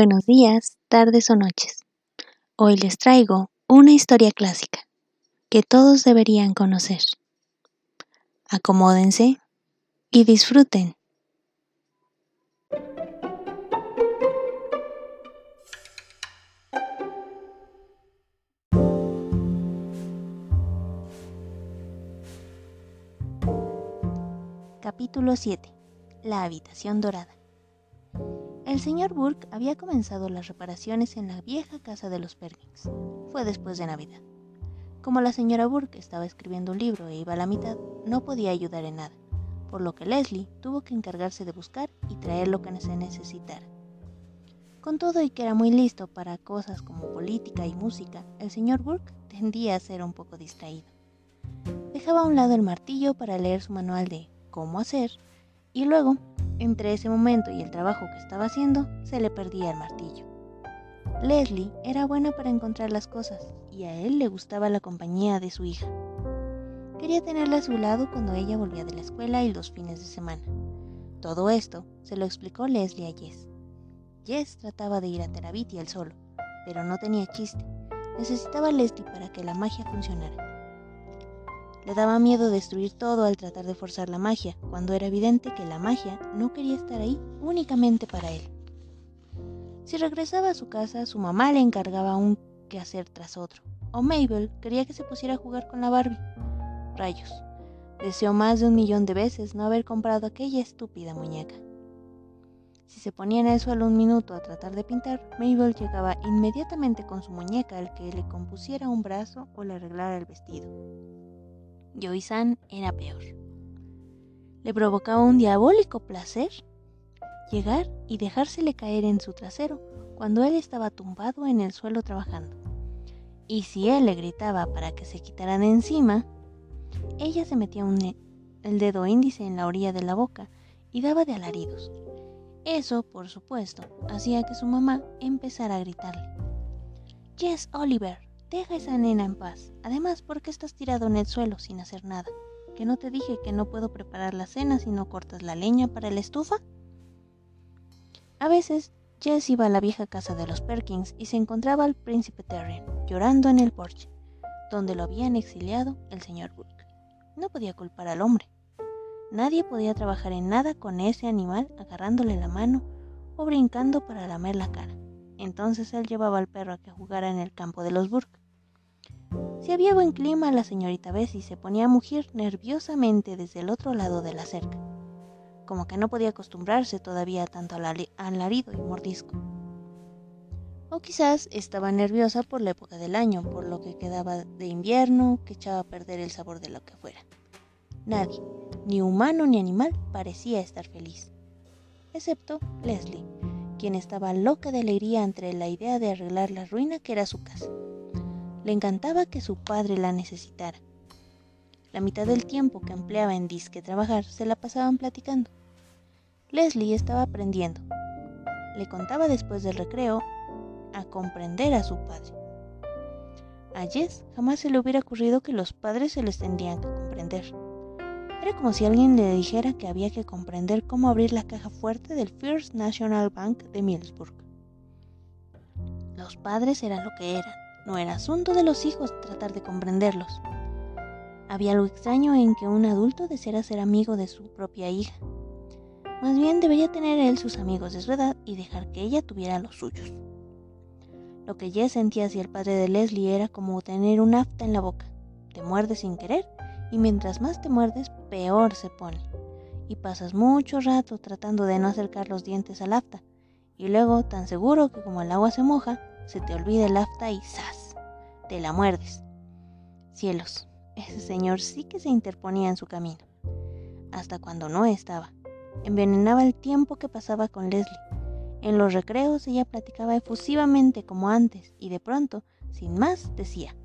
Buenos días, tardes o noches. Hoy les traigo una historia clásica que todos deberían conocer. Acomódense y disfruten. Capítulo 7. La habitación dorada. El señor Burke había comenzado las reparaciones en la vieja casa de los Perkins. Fue después de Navidad. Como la señora Burke estaba escribiendo un libro e iba a la mitad, no podía ayudar en nada, por lo que Leslie tuvo que encargarse de buscar y traer lo que se necesitara. Con todo y que era muy listo para cosas como política y música, el señor Burke tendía a ser un poco distraído. Dejaba a un lado el martillo para leer su manual de cómo hacer y luego entre ese momento y el trabajo que estaba haciendo, se le perdía el martillo. Leslie era buena para encontrar las cosas y a él le gustaba la compañía de su hija. Quería tenerla a su lado cuando ella volvía de la escuela y los fines de semana. Todo esto se lo explicó Leslie a Jess. Jess trataba de ir a Terabiti él solo, pero no tenía chiste. Necesitaba Leslie para que la magia funcionara. Le daba miedo destruir todo al tratar de forzar la magia, cuando era evidente que la magia no quería estar ahí únicamente para él. Si regresaba a su casa, su mamá le encargaba un quehacer tras otro, o Mabel quería que se pusiera a jugar con la Barbie. Rayos. Deseó más de un millón de veces no haber comprado aquella estúpida muñeca. Si se ponía en el suelo un minuto a tratar de pintar, Mabel llegaba inmediatamente con su muñeca al que le compusiera un brazo o le arreglara el vestido. Joy-san era peor. Le provocaba un diabólico placer llegar y dejársele caer en su trasero cuando él estaba tumbado en el suelo trabajando. Y si él le gritaba para que se quitaran encima, ella se metía el dedo índice en la orilla de la boca y daba de alaridos. Eso, por supuesto, hacía que su mamá empezara a gritarle. Yes, Oliver, Deja esa nena en paz. Además, ¿por qué estás tirado en el suelo sin hacer nada? ¿Que no te dije que no puedo preparar la cena si no cortas la leña para la estufa? A veces, Jess iba a la vieja casa de los Perkins y se encontraba al príncipe Terrien llorando en el porche, donde lo habían exiliado el señor Burke. No podía culpar al hombre. Nadie podía trabajar en nada con ese animal agarrándole la mano o brincando para lamer la cara. Entonces él llevaba al perro a que jugara en el campo de los Burke. Si había buen clima, la señorita Bessie se ponía a mugir nerviosamente desde el otro lado de la cerca, como que no podía acostumbrarse todavía tanto al alarido y mordisco. O quizás estaba nerviosa por la época del año, por lo que quedaba de invierno, que echaba a perder el sabor de lo que fuera. Nadie, ni humano ni animal, parecía estar feliz, excepto Leslie, quien estaba loca de alegría entre la idea de arreglar la ruina que era su casa. Le encantaba que su padre la necesitara. La mitad del tiempo que empleaba en disque trabajar se la pasaban platicando. Leslie estaba aprendiendo. Le contaba después del recreo a comprender a su padre. A Jess jamás se le hubiera ocurrido que los padres se les tendrían que comprender. Era como si alguien le dijera que había que comprender cómo abrir la caja fuerte del First National Bank de Millsburg. Los padres eran lo que eran, no era asunto de los hijos tratar de comprenderlos. Había algo extraño en que un adulto deseara ser amigo de su propia hija. Más bien debería tener él sus amigos de su edad y dejar que ella tuviera los suyos. Lo que Jess sentía hacia el padre de Leslie era como tener un afta en la boca. Te muerde sin querer y mientras más te muerdes, peor se pone. Y pasas mucho rato tratando de no acercar los dientes al afta. Y luego, tan seguro que como el agua se moja, se te olvida el afta y ¡zas! Te la muerdes. Cielos, ese señor sí que se interponía en su camino. Hasta cuando no estaba. Envenenaba el tiempo que pasaba con Leslie. En los recreos ella platicaba efusivamente como antes y de pronto, sin más, decía,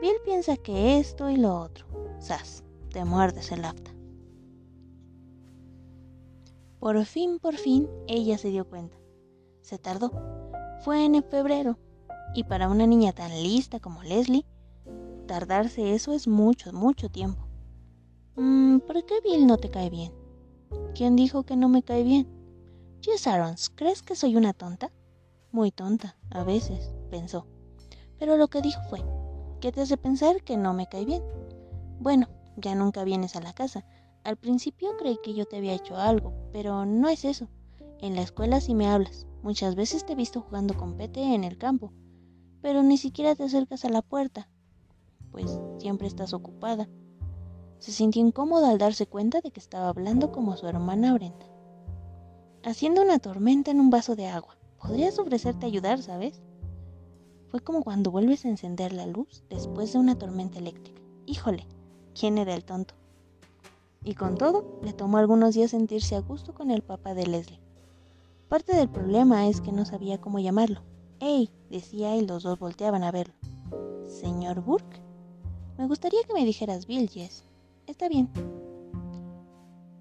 Bill piensa que esto y lo otro. Sas, te muerdes el afta. Por fin, por fin, ella se dio cuenta. Se tardó. Fue en febrero. Y para una niña tan lista como Leslie, tardarse eso es mucho, mucho tiempo. Mm, ¿Por qué Bill no te cae bien? ¿Quién dijo que no me cae bien? Jess Arons, ¿crees que soy una tonta? Muy tonta, a veces, pensó. Pero lo que dijo fue, ¿qué te hace pensar que no me cae bien? Bueno, ya nunca vienes a la casa. Al principio creí que yo te había hecho algo, pero no es eso. En la escuela sí me hablas. Muchas veces te he visto jugando con Pete en el campo, pero ni siquiera te acercas a la puerta, pues siempre estás ocupada. Se sintió incómoda al darse cuenta de que estaba hablando como su hermana Brenda. Haciendo una tormenta en un vaso de agua. Podrías ofrecerte ayudar, ¿sabes? Fue como cuando vuelves a encender la luz después de una tormenta eléctrica. Híjole, ¿quién era el tonto? Y con todo, le tomó algunos días sentirse a gusto con el papá de Leslie. Parte del problema es que no sabía cómo llamarlo. ¡Ey! decía y los dos volteaban a verlo. ¿Señor Burke? Me gustaría que me dijeras Bill, Jess. Está bien.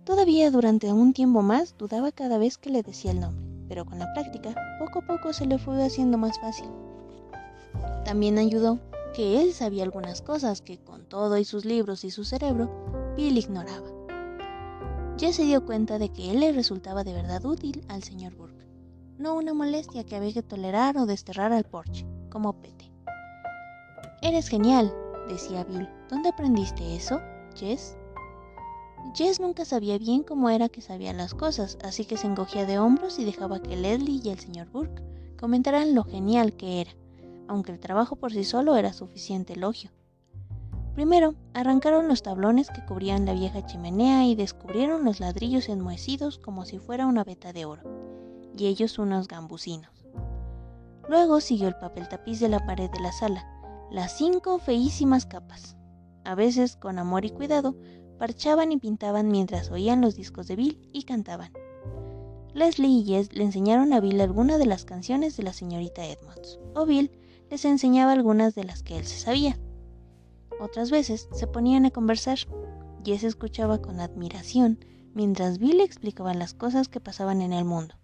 Todavía durante un tiempo más dudaba cada vez que le decía el nombre, pero con la práctica, poco a poco se le fue haciendo más fácil. También ayudó que él sabía algunas cosas que con todo y sus libros y su cerebro, Bill ignoraba. Jess se dio cuenta de que él le resultaba de verdad útil al señor Burke, no una molestia que había que tolerar o desterrar al porche, como Pete. Eres genial, decía Bill. ¿Dónde aprendiste eso, Jess? Jess nunca sabía bien cómo era que sabía las cosas, así que se encogía de hombros y dejaba que Leslie y el señor Burke comentaran lo genial que era, aunque el trabajo por sí solo era suficiente elogio. Primero, arrancaron los tablones que cubrían la vieja chimenea y descubrieron los ladrillos enmohecidos como si fuera una veta de oro, y ellos unos gambusinos. Luego siguió el papel tapiz de la pared de la sala, las cinco feísimas capas. A veces, con amor y cuidado, parchaban y pintaban mientras oían los discos de Bill y cantaban. Leslie y Jess le enseñaron a Bill algunas de las canciones de la señorita Edmonds, o Bill les enseñaba algunas de las que él se sabía. Otras veces se ponían a conversar. Jess escuchaba con admiración mientras Bill explicaba las cosas que pasaban en el mundo.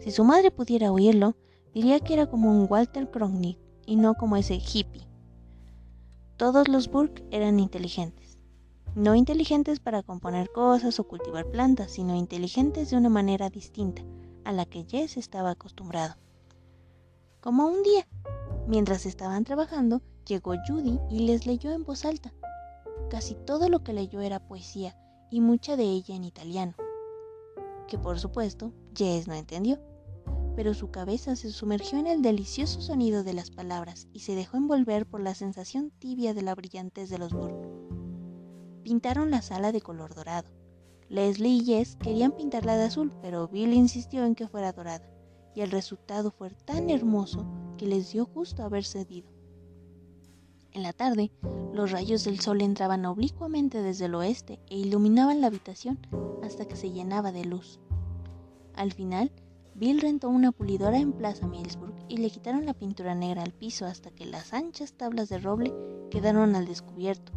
Si su madre pudiera oírlo, diría que era como un Walter Cromney y no como ese hippie. Todos los Burke eran inteligentes. No inteligentes para componer cosas o cultivar plantas, sino inteligentes de una manera distinta a la que Jess estaba acostumbrado. Como un día, mientras estaban trabajando, llegó Judy y les leyó en voz alta. Casi todo lo que leyó era poesía y mucha de ella en italiano, que por supuesto Jess no entendió pero su cabeza se sumergió en el delicioso sonido de las palabras y se dejó envolver por la sensación tibia de la brillantez de los Burke. Pintaron la sala de color dorado. Leslie y Jess querían pintarla de azul, pero Bill insistió en que fuera dorada, y el resultado fue tan hermoso que les dio gusto haber cedido. En la tarde, los rayos del sol entraban oblicuamente desde el oeste e iluminaban la habitación hasta que se llenaba de luz. Al final, Bill rentó una pulidora en Plaza Millsburg y le quitaron la pintura negra al piso hasta que las anchas tablas de roble quedaron al descubierto.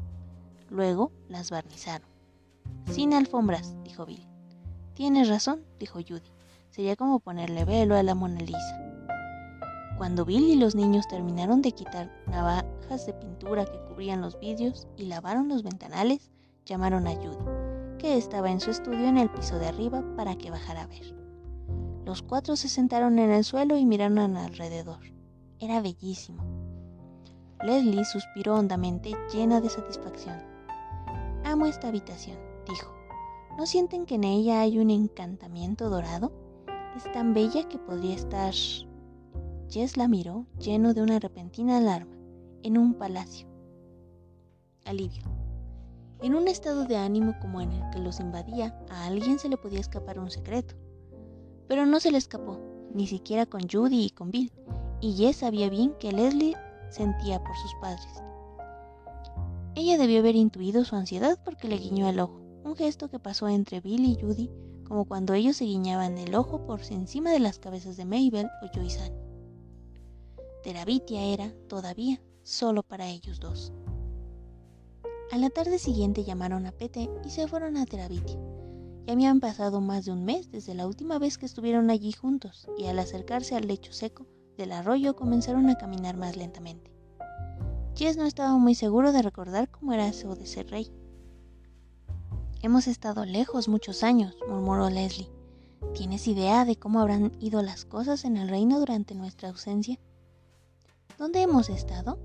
Luego las barnizaron. Sin alfombras, dijo Bill. Tienes razón, dijo Judy. Sería como ponerle velo a la Mona Lisa. Cuando Bill y los niños terminaron de quitar navajas de pintura que cubrían los vidrios y lavaron los ventanales, llamaron a Judy, que estaba en su estudio en el piso de arriba para que bajara a ver. Los cuatro se sentaron en el suelo y miraron alrededor. Era bellísimo. Leslie suspiró hondamente, llena de satisfacción. Amo esta habitación, dijo. ¿No sienten que en ella hay un encantamiento dorado? Es tan bella que podría estar... Jess la miró, lleno de una repentina alarma, en un palacio. Alivio. En un estado de ánimo como en el que los invadía, a alguien se le podía escapar un secreto. Pero no se le escapó, ni siquiera con Judy y con Bill, y Jess sabía bien que Leslie sentía por sus padres. Ella debió haber intuido su ansiedad porque le guiñó el ojo, un gesto que pasó entre Bill y Judy como cuando ellos se guiñaban el ojo por encima de las cabezas de Mabel o Joyce Terabitia era, todavía, solo para ellos dos. A la tarde siguiente llamaron a Pete y se fueron a Terabitia. Ya habían pasado más de un mes desde la última vez que estuvieron allí juntos y al acercarse al lecho seco del arroyo comenzaron a caminar más lentamente. Jess no estaba muy seguro de recordar cómo era eso de ser rey. Hemos estado lejos muchos años, murmuró Leslie. ¿Tienes idea de cómo habrán ido las cosas en el reino durante nuestra ausencia? ¿Dónde hemos estado?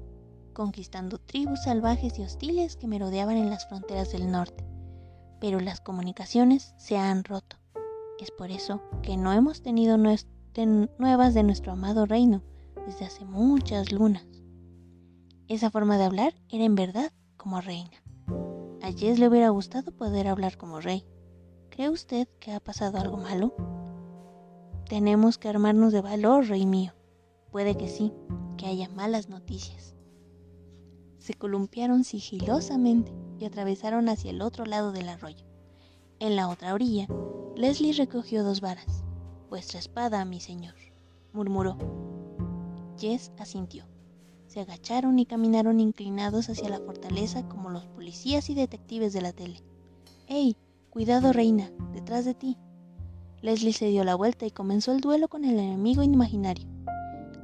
Conquistando tribus salvajes y hostiles que merodeaban en las fronteras del norte. Pero las comunicaciones se han roto. Es por eso que no hemos tenido nuevas de nuestro amado reino desde hace muchas lunas. Esa forma de hablar era en verdad como reina. A Jess le hubiera gustado poder hablar como rey. ¿Cree usted que ha pasado algo malo? Tenemos que armarnos de valor, rey mío. Puede que sí, que haya malas noticias. Se columpiaron sigilosamente y atravesaron hacia el otro lado del arroyo. En la otra orilla, Leslie recogió dos varas. Vuestra espada, mi señor, murmuró. Jess asintió. Se agacharon y caminaron inclinados hacia la fortaleza como los policías y detectives de la tele. ¡Ey! Cuidado, reina, detrás de ti. Leslie se dio la vuelta y comenzó el duelo con el enemigo imaginario.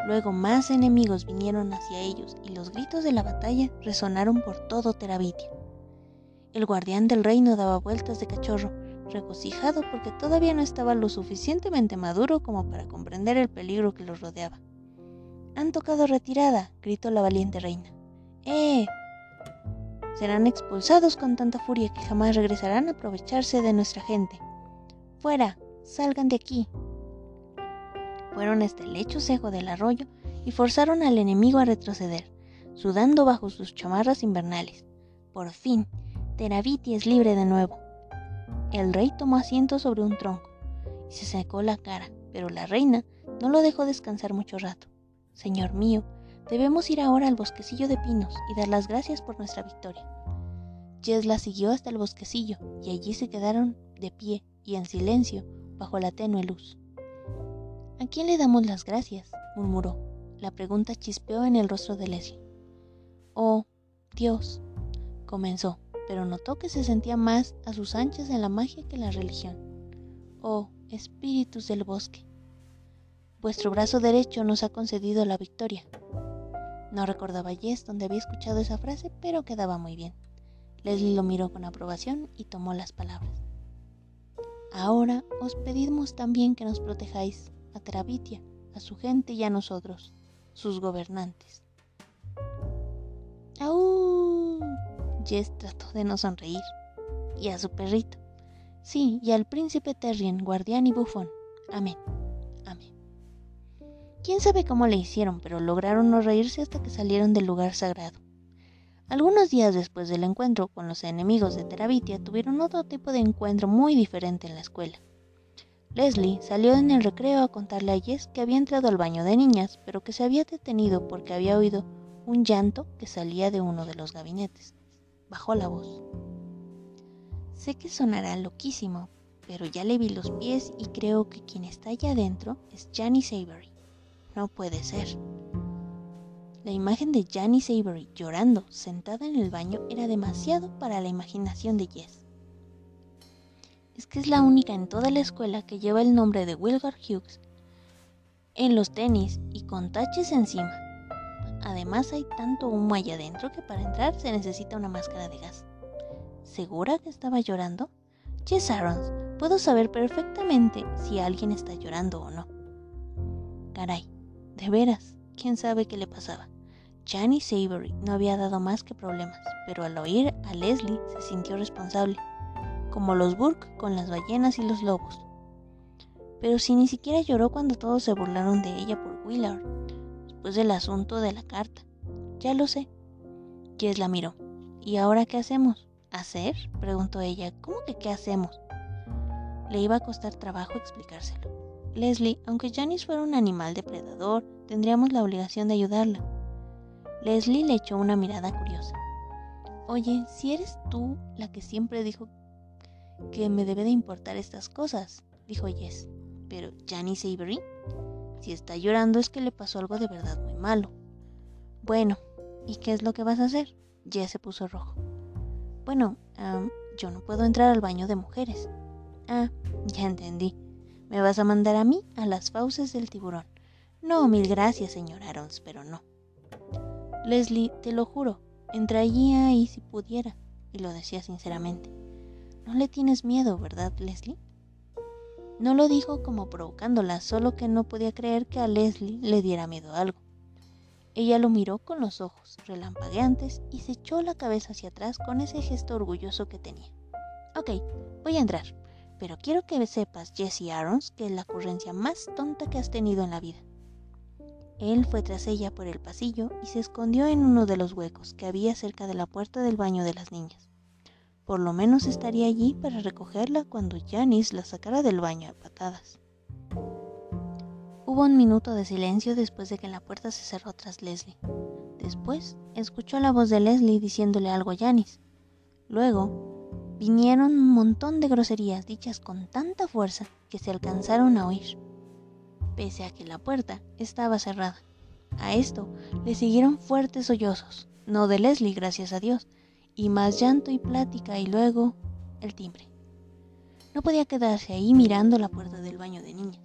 Luego más enemigos vinieron hacia ellos y los gritos de la batalla resonaron por todo Terabitia. El guardián del reino daba vueltas de cachorro regocijado porque todavía no estaba lo suficientemente maduro como para comprender el peligro que los rodeaba. Han tocado retirada, gritó la valiente reina. ¡Eh! Serán expulsados con tanta furia que jamás regresarán a aprovecharse de nuestra gente. ¡Fuera! ¡Salgan de aquí! Fueron hasta el lecho seco del arroyo y forzaron al enemigo a retroceder, sudando bajo sus chamarras invernales. Por fin, Teraviti es libre de nuevo. El rey tomó asiento sobre un tronco y se secó la cara, pero la reina no lo dejó descansar mucho rato. Señor mío, debemos ir ahora al bosquecillo de pinos y dar las gracias por nuestra victoria. Jess la siguió hasta el bosquecillo y allí se quedaron de pie y en silencio bajo la tenue luz. ¿A quién le damos las gracias? murmuró. La pregunta chispeó en el rostro de Leslie. Oh, Dios, comenzó pero notó que se sentía más a sus anchas en la magia que en la religión. Oh, espíritus del bosque, vuestro brazo derecho nos ha concedido la victoria. No recordaba Jess donde había escuchado esa frase, pero quedaba muy bien. Leslie lo miró con aprobación y tomó las palabras. Ahora os pedimos también que nos protejáis a Terabitia, a su gente y a nosotros, sus gobernantes. Jess trató de no sonreír. Y a su perrito. Sí, y al príncipe Terrien, guardián y bufón. Amén. Amén. Quién sabe cómo le hicieron, pero lograron no reírse hasta que salieron del lugar sagrado. Algunos días después del encuentro con los enemigos de Terabitia, tuvieron otro tipo de encuentro muy diferente en la escuela. Leslie salió en el recreo a contarle a Jess que había entrado al baño de niñas, pero que se había detenido porque había oído un llanto que salía de uno de los gabinetes bajó la voz. Sé que sonará loquísimo, pero ya le vi los pies y creo que quien está allá adentro es Janice Avery. No puede ser. La imagen de Janice Avery llorando sentada en el baño era demasiado para la imaginación de Jess. Es que es la única en toda la escuela que lleva el nombre de Wilgar Hughes en los tenis y con taches encima. Además hay tanto humo allá adentro que para entrar se necesita una máscara de gas. ¿Segura que estaba llorando? Jess Arons, puedo saber perfectamente si alguien está llorando o no. Caray, de veras, quién sabe qué le pasaba. Janice Savory no había dado más que problemas, pero al oír a Leslie se sintió responsable, como los Burke con las ballenas y los lobos. Pero si ni siquiera lloró cuando todos se burlaron de ella por Willard, después del asunto de la carta. Ya lo sé. Jess la miró. ¿Y ahora qué hacemos? ¿Hacer? preguntó ella. ¿Cómo que qué hacemos? Le iba a costar trabajo explicárselo. Leslie, aunque Janice fuera un animal depredador, tendríamos la obligación de ayudarla. Leslie le echó una mirada curiosa. Oye, si eres tú la que siempre dijo que me debe de importar estas cosas, dijo Jess. Pero Janice Avery si está llorando es que le pasó algo de verdad muy malo. Bueno, ¿y qué es lo que vas a hacer? Jess se puso rojo. Bueno, yo no puedo entrar al baño de mujeres. Ah, ya entendí. Me vas a mandar a mí a las fauces del tiburón. No, mil gracias, señor Arons, pero no. Leslie, te lo juro, entraría ahí si pudiera, y lo decía sinceramente. No le tienes miedo, ¿verdad, Leslie? No lo dijo como provocándola, solo que no podía creer que a Leslie le diera miedo algo. Ella lo miró con los ojos relampagueantes y se echó la cabeza hacia atrás con ese gesto orgulloso que tenía. Ok, voy a entrar, pero quiero que sepas, Jesse Arons, que es la ocurrencia más tonta que has tenido en la vida. Él fue tras ella por el pasillo y se escondió en uno de los huecos que había cerca de la puerta del baño de las niñas. Por lo menos estaría allí para recogerla cuando Janice la sacara del baño a patadas. Hubo un minuto de silencio después de que la puerta se cerró tras Leslie. Después escuchó la voz de Leslie diciéndole algo a Janice. Luego vinieron un montón de groserías dichas con tanta fuerza que se alcanzaron a oír, pese a que la puerta estaba cerrada. A esto le siguieron fuertes sollozos, no de Leslie, gracias a Dios, y más llanto y plática y luego el timbre. No podía quedarse ahí mirando la puerta del baño de niñas.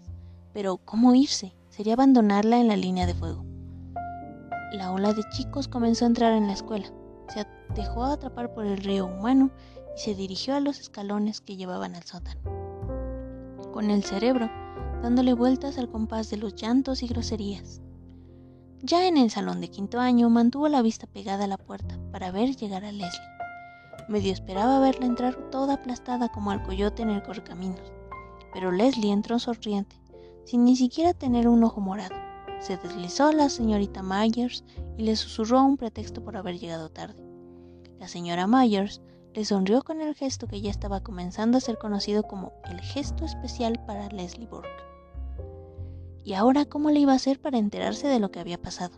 Pero ¿cómo irse? Sería abandonarla en la línea de fuego. La ola de chicos comenzó a entrar en la escuela. Se dejó atrapar por el río humano y se dirigió a los escalones que llevaban al sótano. Con el cerebro dándole vueltas al compás de los llantos y groserías. Ya en el salón de quinto año mantuvo la vista pegada a la puerta para ver llegar a Leslie. Medio esperaba verla entrar toda aplastada como al coyote en el correcaminos, pero Leslie entró sonriente, sin ni siquiera tener un ojo morado. Se deslizó a la señorita Myers y le susurró un pretexto por haber llegado tarde. La señora Myers le sonrió con el gesto que ya estaba comenzando a ser conocido como el gesto especial para Leslie Burke. ¿Y ahora cómo le iba a hacer para enterarse de lo que había pasado?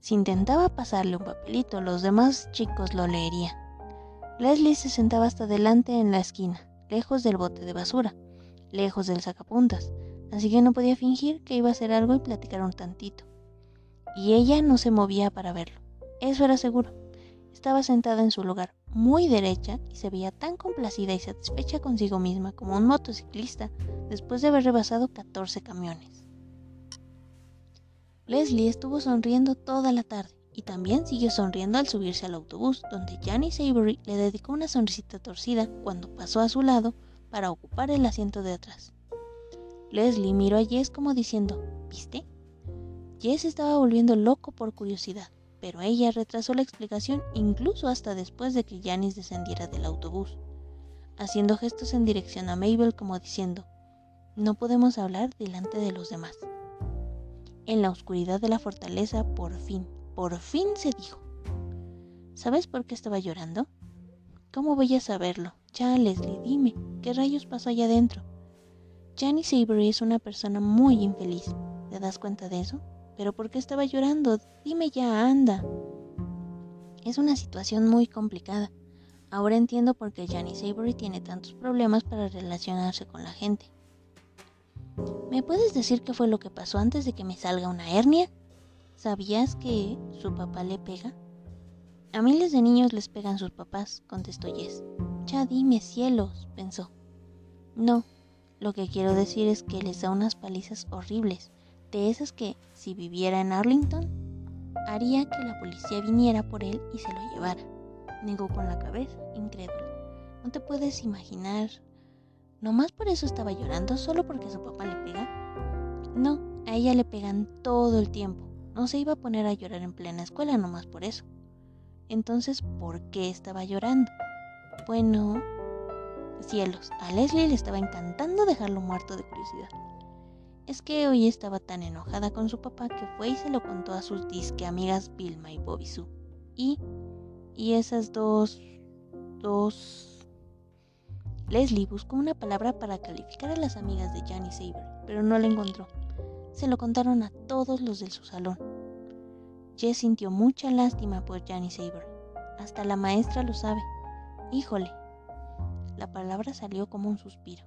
Si intentaba pasarle un papelito, los demás chicos lo leerían. Leslie se sentaba hasta delante en la esquina, lejos del bote de basura, lejos del sacapuntas, así que no podía fingir que iba a hacer algo y platicar un tantito. Y ella no se movía para verlo, eso era seguro. Estaba sentada en su lugar, muy derecha, y se veía tan complacida y satisfecha consigo misma como un motociclista después de haber rebasado 14 camiones. Leslie estuvo sonriendo toda la tarde y también siguió sonriendo al subirse al autobús, donde Janice Avery le dedicó una sonrisita torcida cuando pasó a su lado para ocupar el asiento de atrás. Leslie miró a Jess como diciendo, ¿viste? Jess estaba volviendo loco por curiosidad, pero ella retrasó la explicación incluso hasta después de que Janice descendiera del autobús, haciendo gestos en dirección a Mabel como diciendo, no podemos hablar delante de los demás. En la oscuridad de la fortaleza, por fin, por fin se dijo. ¿Sabes por qué estaba llorando? ¿Cómo voy a saberlo? Ya, Leslie, dime, ¿qué rayos pasó allá adentro? Janice Avery es una persona muy infeliz. ¿Te das cuenta de eso? ¿Pero por qué estaba llorando? Dime ya, anda. Es una situación muy complicada. Ahora entiendo por qué Janice Avery tiene tantos problemas para relacionarse con la gente. ¿Me puedes decir qué fue lo que pasó antes de que me salga una hernia? ¿Sabías que su papá le pega? A miles de niños les pegan sus papás, contestó Jess. Ya dime, cielos, pensó. No, lo que quiero decir es que les da unas palizas horribles, de esas que, si viviera en Arlington, haría que la policía viniera por él y se lo llevara. Negó con la cabeza, incrédulo. No te puedes imaginar ¿Nomás por eso estaba llorando? ¿Solo porque su papá le pega? No, a ella le pegan todo el tiempo. No se iba a poner a llorar en plena escuela nomás por eso. Entonces, ¿por qué estaba llorando? Bueno, cielos, a Leslie le estaba encantando dejarlo muerto de curiosidad. Es que hoy estaba tan enojada con su papá que fue y se lo contó a sus disque amigas Vilma y Bobby Sue. Y, y esas dos, dos Leslie buscó una palabra para calificar a las amigas de Janice Avery, pero no la encontró. Se lo contaron a todos los de su salón. Jess sintió mucha lástima por Janice Avery. Hasta la maestra lo sabe. Híjole. La palabra salió como un suspiro.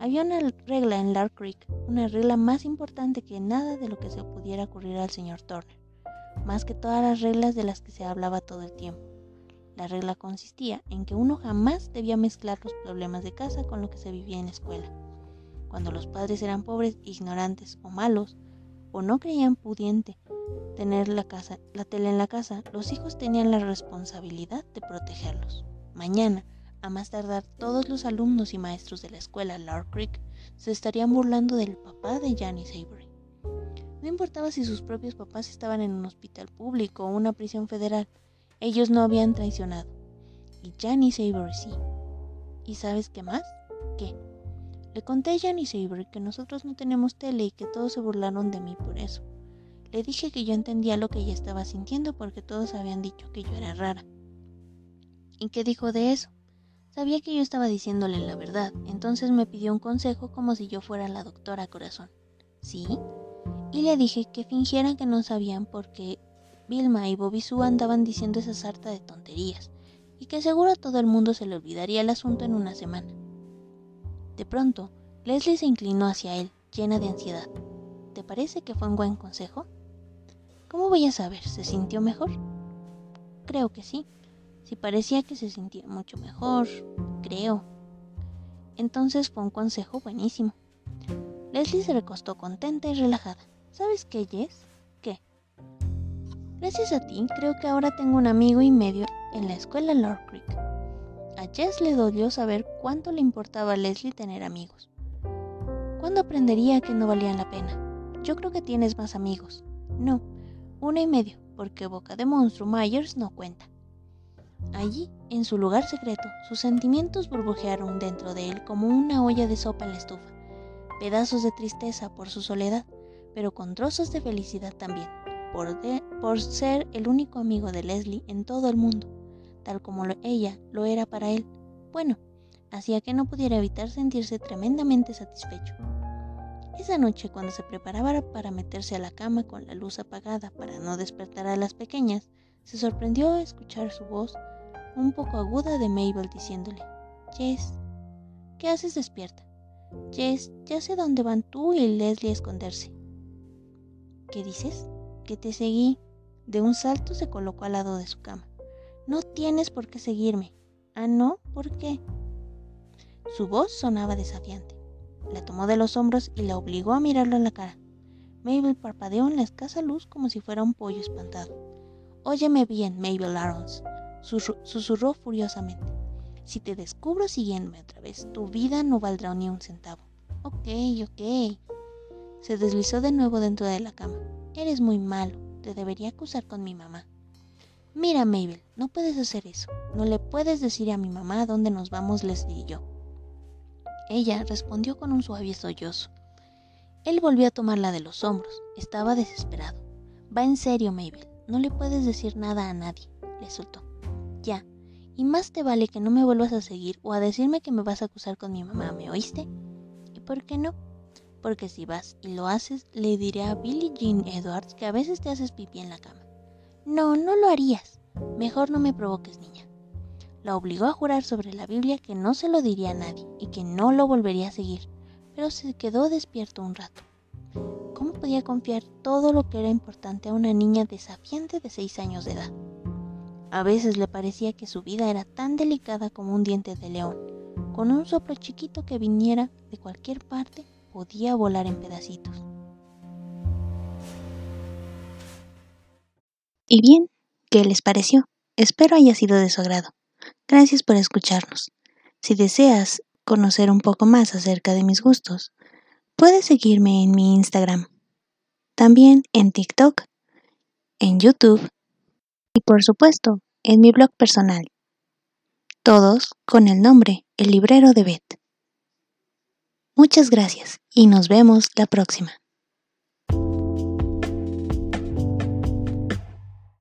Había una regla en Lark Creek, una regla más importante que nada de lo que se pudiera ocurrir al señor Turner, más que todas las reglas de las que se hablaba todo el tiempo. La regla consistía en que uno jamás debía mezclar los problemas de casa con lo que se vivía en la escuela. Cuando los padres eran pobres, ignorantes o malos, o no creían pudiente tener la, casa, la tele en la casa, los hijos tenían la responsabilidad de protegerlos. Mañana, a más tardar, todos los alumnos y maestros de la escuela Lark Creek se estarían burlando del papá de Janice Avery. No importaba si sus propios papás estaban en un hospital público o una prisión federal, ellos no habían traicionado. Y Janice Avery sí. ¿Y sabes qué más? ¿Qué? Le conté a Janice Avery que nosotros no tenemos tele y que todos se burlaron de mí por eso. Le dije que yo entendía lo que ella estaba sintiendo porque todos habían dicho que yo era rara. ¿Y qué dijo de eso? Sabía que yo estaba diciéndole la verdad, entonces me pidió un consejo como si yo fuera la doctora corazón. ¿Sí? Y le dije que fingieran que no sabían porque Vilma y Bobby Sue andaban diciendo esa sarta de tonterías, y que seguro a todo el mundo se le olvidaría el asunto en una semana. De pronto, Leslie se inclinó hacia él, llena de ansiedad. ¿Te parece que fue un buen consejo? ¿Cómo voy a saber? ¿Se sintió mejor? Creo que sí. Si parecía que se sentía mucho mejor, creo. Entonces fue un consejo buenísimo. Leslie se recostó contenta y relajada. ¿Sabes qué, Jess? Gracias a ti, creo que ahora tengo un amigo y medio en la escuela Lord Creek. A Jess le dolió saber cuánto le importaba a Leslie tener amigos. ¿Cuándo aprendería que no valían la pena? Yo creo que tienes más amigos. No, uno y medio, porque Boca de Monstruo Myers no cuenta. Allí, en su lugar secreto, sus sentimientos burbujearon dentro de él como una olla de sopa en la estufa, pedazos de tristeza por su soledad, pero con trozos de felicidad también, por, ser el único amigo de Leslie en todo el mundo, tal como ella lo era para él. Bueno, hacía que no pudiera evitar sentirse tremendamente satisfecho. Esa noche, cuando se preparaba para meterse a la cama con la luz apagada para no despertar a las pequeñas, se sorprendió a escuchar su voz un poco aguda de Mabel diciéndole, Jess, ¿qué haces despierta? Jess, ya sé dónde van tú y Leslie a esconderse. ¿Qué dices? Que te seguí. De un salto se colocó al lado de su cama. No tienes por qué seguirme. Ah, no, ¿por qué? Su voz sonaba desafiante. La tomó de los hombros y la obligó a mirarlo a la cara. Mabel parpadeó en la escasa luz como si fuera un pollo espantado. Óyeme bien, Mabel Arons susurró furiosamente. Si te descubro siguiéndome otra vez, tu vida no valdrá ni un centavo. Ok, ok. Se deslizó de nuevo dentro de la cama. Eres muy malo. Te debería acusar con mi mamá. Mira, Mabel, no puedes hacer eso. No le puedes decir a mi mamá dónde nos vamos Leslie y yo. Ella respondió con un suave sollozo. Él volvió a tomarla de los hombros. Estaba desesperado. Va en serio, Mabel. No le puedes decir nada a nadie, le soltó. Ya. Y más te vale que no me vuelvas a seguir o a decirme que me vas a acusar con mi mamá, ¿me oíste? ¿Y por qué no? Porque si vas y lo haces, le diré a Billie Jean Edwards que a veces te haces pipí en la cama. No, no lo harías. Mejor no me provoques, niña. La obligó a jurar sobre la Biblia que no se lo diría a nadie y que no lo volvería a seguir, pero se quedó despierto un rato. ¿Cómo podía confiar todo lo que era importante a una niña desafiante de seis años de edad? A veces le parecía que su vida era tan delicada como un diente de león. Con un soplo chiquito que viniera de cualquier parte, podía volar en pedacitos. Y bien, ¿qué les pareció? Espero haya sido de su agrado. Gracias por escucharnos. Si deseas conocer un poco más acerca de mis gustos, puedes seguirme en mi Instagram, también en TikTok, en YouTube y por supuesto en mi blog personal. Todos con el nombre El Librero de Beth. Muchas gracias y nos vemos la próxima.